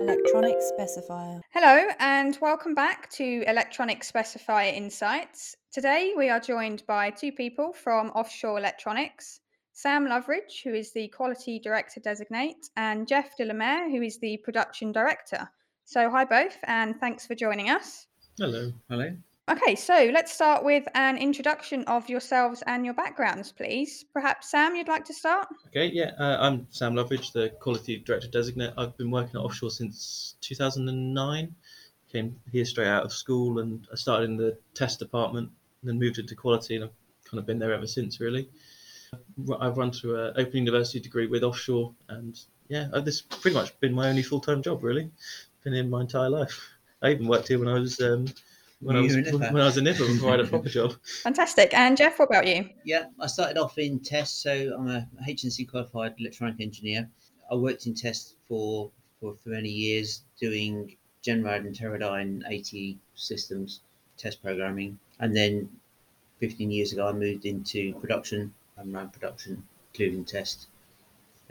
Electronic specifier. Hello, and welcome back to Electronic Specifier Insights. Today we are joined by two people from Offshore Electronics Sam Loveridge, who is the Quality Director Designate, and Jeff de la Mare, who is the Production Director. So, hi both, and thanks for joining us. Hello. Hello. Okay, so let's start with an introduction of yourselves and your backgrounds, please. Perhaps, Sam, you'd like to start? Okay, yeah, uh, I'm Sam Loveridge, the Quality Director Designate. I've been working at offshore since 2009. Came here straight out of school and I started in the test department, then moved into quality, and I've kind of been there ever since, really. I've run through an Open University degree with offshore, and yeah, uh, this pretty much been my only full time job, really. Been in my entire life. I even worked here when I was um, when I was were a nipper. when I was a nipper before I had a proper job. Fantastic. And Jeff, what about you? Yeah, I started off in test, so I'm a HNC qualified electronic engineer. I worked in test for for, for many years, doing Genrad and Teradyne AT systems test programming, and then 15 years ago I moved into production and ran production, including test.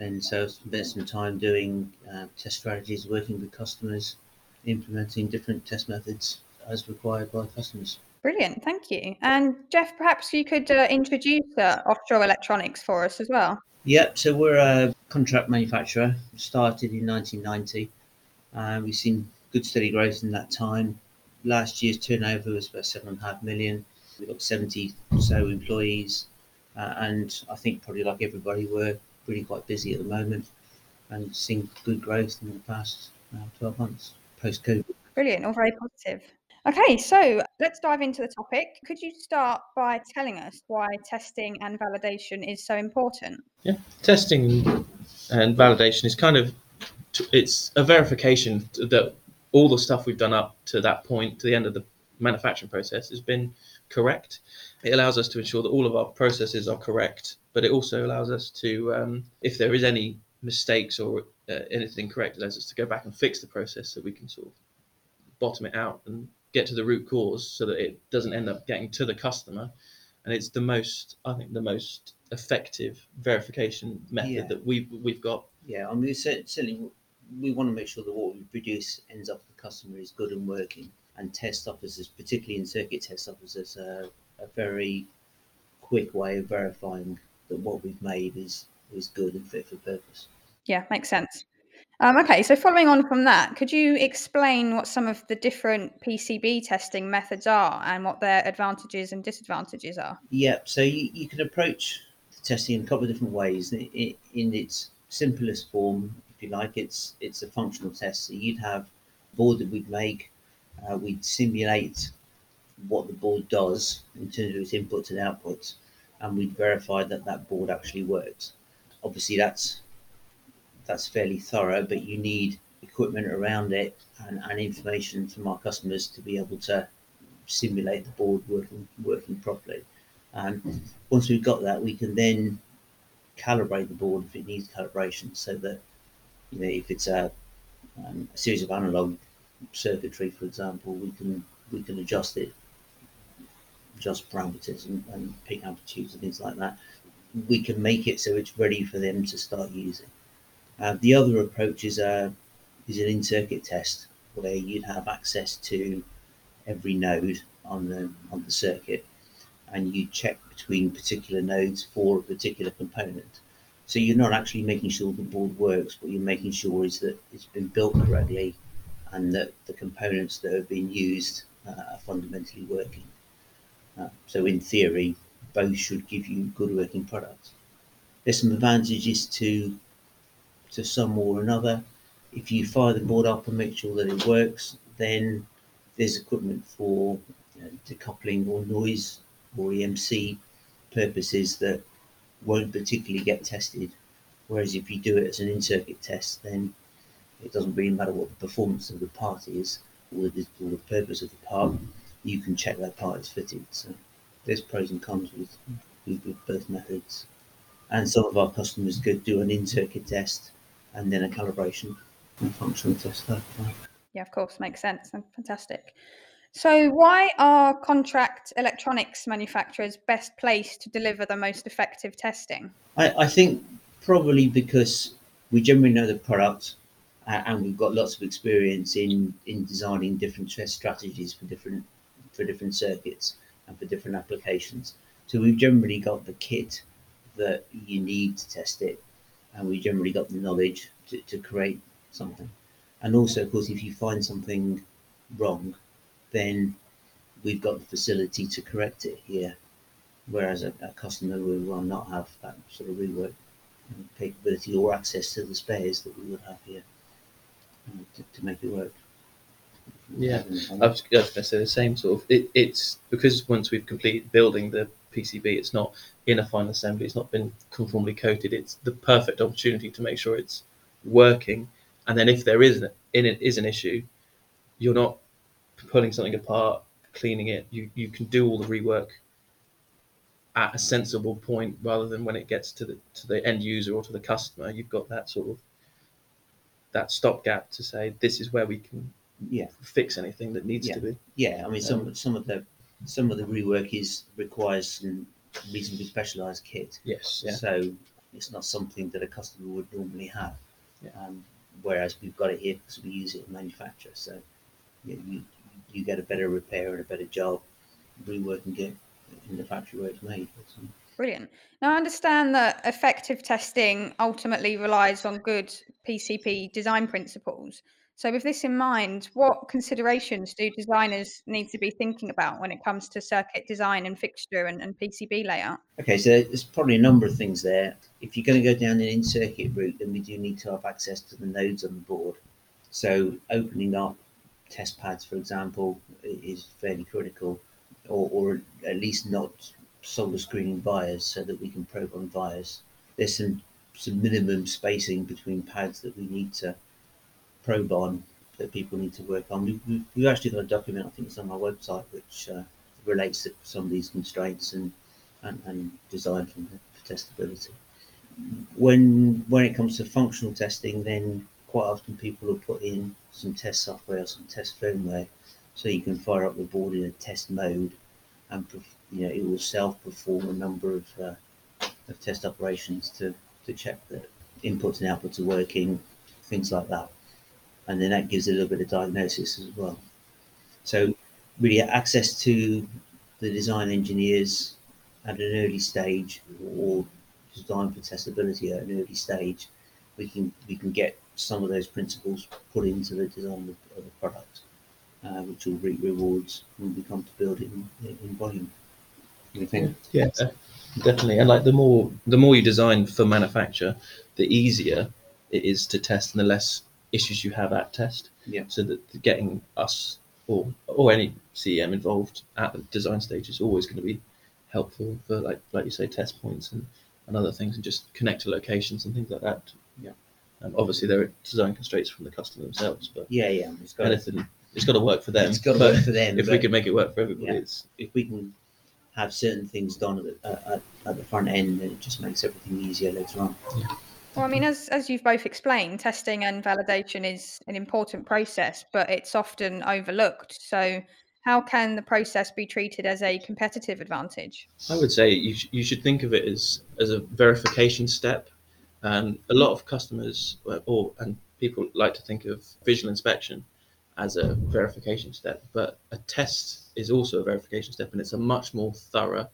And so I spent some time doing uh, test strategies, working with customers, implementing different test methods as required by customers. Brilliant, thank you. And Jeff, perhaps you could uh, introduce uh, offshore electronics for us as well. Yep, so we're a contract manufacturer, started in 1990. Uh, we've seen good steady growth in that time. Last year's turnover was about seven and a half million. We've got 70 or so employees, uh, and I think probably like everybody, we're really quite busy at the moment and seeing good growth in the past uh, 12 months post COVID. Brilliant, all very positive. Okay, so let's dive into the topic. Could you start by telling us why testing and validation is so important? Yeah, testing and validation is kind of it's a verification that all the stuff we've done up to that point, to the end of the manufacturing process, has been correct. It allows us to ensure that all of our processes are correct, but it also allows us to, um, if there is any mistakes or uh, anything incorrect, it allows us to go back and fix the process so we can sort of bottom it out and get to the root cause so that it doesn't end up getting to the customer. And it's the most, I think, the most effective verification method Yeah. that we've we've got. Yeah, I mean, certainly we want to make sure that what we produce ends up the customer is good and working. And test officers, particularly in circuit test officers, are a very quick way of verifying that what we've made is is good and fit for purpose. Yeah, makes sense. Um, okay, so following on from that, could you explain what some of the different PCB testing methods are and what their advantages and disadvantages are? Yeah, so you, you can approach the testing in a couple of different ways. In, in, in its simplest form, if you like, it's it's a functional test. So you'd have a board that we'd make, uh, we'd simulate what the board does in terms of its inputs and outputs, and we'd verify that that board actually works. Obviously, that's that's fairly thorough, but you need equipment around it and, and information from our customers to be able to simulate the board working working properly. Um, once we've got that, we can then calibrate the board if it needs calibration, so that you know if it's a, um, a series of analog circuitry, for example, we can we can adjust it, adjust parameters and, and peak amplitudes and things like that. We can make it so it's ready for them to start using. Uh, the other approach is a is an in-circuit test where you'd have access to every node on the on the circuit and you check between particular nodes for a particular component. So you're not actually making sure the board works. What you're making sure is that it's been built correctly and that the components that have been used uh, are fundamentally working. Uh, so in theory, both should give you good working products. There's some advantages to to some or another. If you fire the board up and make sure that it works, then there's equipment for you know, decoupling or noise or EMC purposes that won't particularly get tested. Whereas if you do it as an in-circuit test, then it doesn't really matter what the performance of the part is or the, or the purpose of the part. You can check that part is fitted. So there's pros and cons with, with, both methods. And some of our customers could do an in-circuit test and then a calibration and functional test. Yeah, of course, makes sense. and Fantastic. So, why are contract electronics manufacturers best placed to deliver the most effective testing? I, I think probably because we generally know the product uh, and we've got lots of experience in in designing different test strategies for different for different circuits and for different applications. So we've generally got the kit that you need to test it, and we generally got the knowledge to, to create something. And also, of course, if you find something wrong, then we've got the facility to correct it here. Whereas a, a customer will not have that sort of rework capability or access to the spares that we would have here uh, to, to make it work. Yeah, I was, I was going to say the same sort of. It, it's because once we've completed building the PCB, it's not in a final assembly. It's not been conformally coated. It's the perfect opportunity to make sure it's working. And then if there is an, in it is an issue, you're not pulling something apart, cleaning it. You you can do all the rework at a sensible point rather than when it gets to the to the end user or to the customer. You've got that sort of that stopgap to say this is where we can Yeah, fix anything that needs Yeah. to be. yeah. I mean, some um, some of the some of the rework is requires some reasonably specialised kit. Yes. Yeah. So it's not something that a customer would normally have. Yeah. Um, whereas we've got it here because we use it in manufacture. So you, you you get a better repair and a better job reworking it in the factory where it's made. Brilliant. Now, I understand that effective testing ultimately relies on good PCB design principles. So, with this in mind, what considerations do designers need to be thinking about when it comes to circuit design and fixture and, and PCB layout? Okay, so there's probably a number of things there. If you're going to go down an in circuit route, then we do need to have access to the nodes on the board. So opening up test pads, for example, is fairly critical, or, or at least not solder screening vias so that we can probe on vias. There's some, some minimum spacing between pads that we need to probe on that people need to work on. We, we, we've actually got a document, I think it's on our website, which uh, relates to some of these constraints and and, and design from for testability. When when it comes to functional testing, then quite often people will put in some test software, some test firmware, so you can fire up the board in a test mode, and you know it will self perform a number of, uh, of test operations to to check that inputs and outputs are working, things like that, and then that gives a little bit of diagnosis as well. So really access to the design engineers at an early stage or design for testability at an early stage, we can we can get some of those principles put into the design of, of the product, uh, which will reap rewards when we come to build it in, in volume. You think? Yeah, definitely. And like the more the more you design for manufacture, the easier it is to test, and the less issues you have at test. Yeah. So that getting us or or any CEM involved at the design stage is always going to be helpful for like like you say test points and, and other things and just connect to locations and things like that. Yeah. Um, obviously there are design constraints from the customer themselves, but Yeah, yeah. It's got, anything it's got to work for them. it's got to work for them. if we can make it work for everybody, Yeah. it's if we can have certain things done at the, at, at- at the front end, then it just makes everything easier later on. Well, I mean, as, as you've both explained, testing and validation is an important process, but it's often overlooked. So, how can the process be treated as a competitive advantage? I would say you, sh- you should think of it as, as a verification step. Um, a lot of customers or, and people like to think of visual inspection as a verification step, but a test is also a verification step, and it's a much more thorough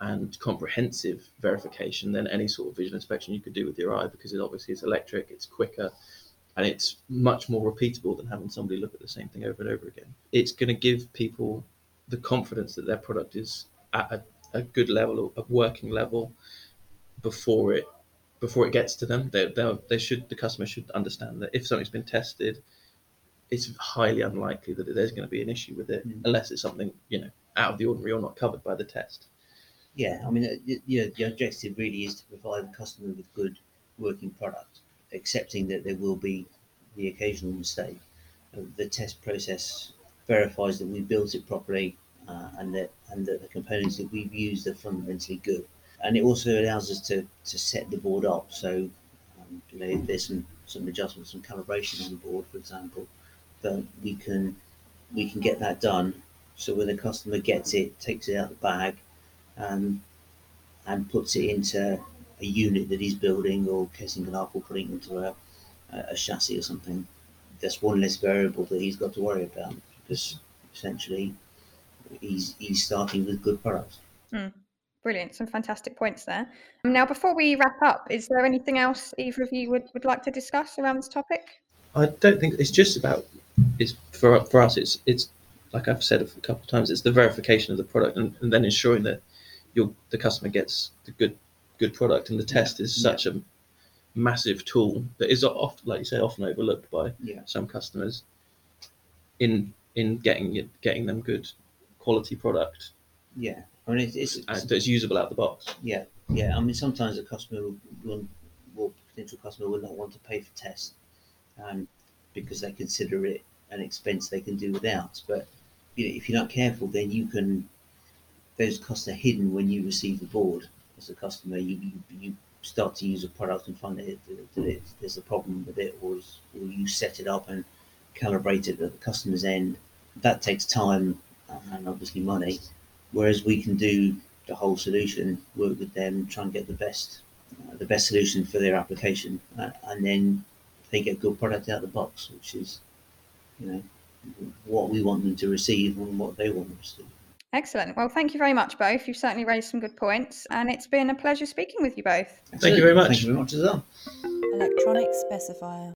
and comprehensive verification than any sort of visual inspection you could do with your eye because it obviously is electric, it's quicker, and it's much more repeatable than having somebody look at the same thing over and over again. It's going to give people the confidence that their product is at a, a good level, a working level, before it before it gets to them. They they should the customer should understand that if something's been tested, it's highly unlikely that there's going to be an issue with it Mm. unless it's something you know out of the ordinary or not covered by the test. Yeah, I mean, uh, you know, the objective really is to provide the customer with good working product, accepting that there will be the occasional mistake. Uh, The test process verifies that we built it properly uh, and that and that the components that we've used are fundamentally good. And it also allows us to, to set the board up. So, um, you know, if there's some, some adjustments, some calibration on the board, for example, that we can we can get that done. So when the customer gets it, takes it out of the bag, um, and puts it into a unit that he's building or casing an arc or putting it into a, a, a chassis or something, that's one less variable that he's got to worry about because essentially he's he's starting with good products. Brilliant. Some fantastic points there. Now, before we wrap up, is there anything else either of you would, would like to discuss around this topic? I don't think it's just about it's for for us. It's it's like I've said a couple of times. It's the verification of the product and, and then ensuring that your the customer gets the good good product. And the test is yeah. such a massive tool that is often, like you say, often overlooked by Yeah. some customers in in getting it, getting them good quality product Yeah. I mean, it's, it's, that's usable out of the box. Yeah, yeah. I mean, sometimes a customer will, will, will potential customer will not want to pay for tests, um, because they consider it an expense they can do without. But you know, if you're not careful, then you can those costs are hidden when you receive the board as a customer. You you, you start to use a product and find that, that there's a problem with it, or, or you set it up and calibrate it at the customer's end. That takes time and obviously money whereas we can do the whole solution, work with them, try and get the best, uh, the best solution for their application, uh, and then they get a good product out of the box, which is, you know, what we want them to receive and what they want to receive. Excellent. Well, thank you very much, both. You've certainly raised some good points, and it's been a pleasure speaking with you both. Thank you very much. Thank you very much as well. Electronic specifier.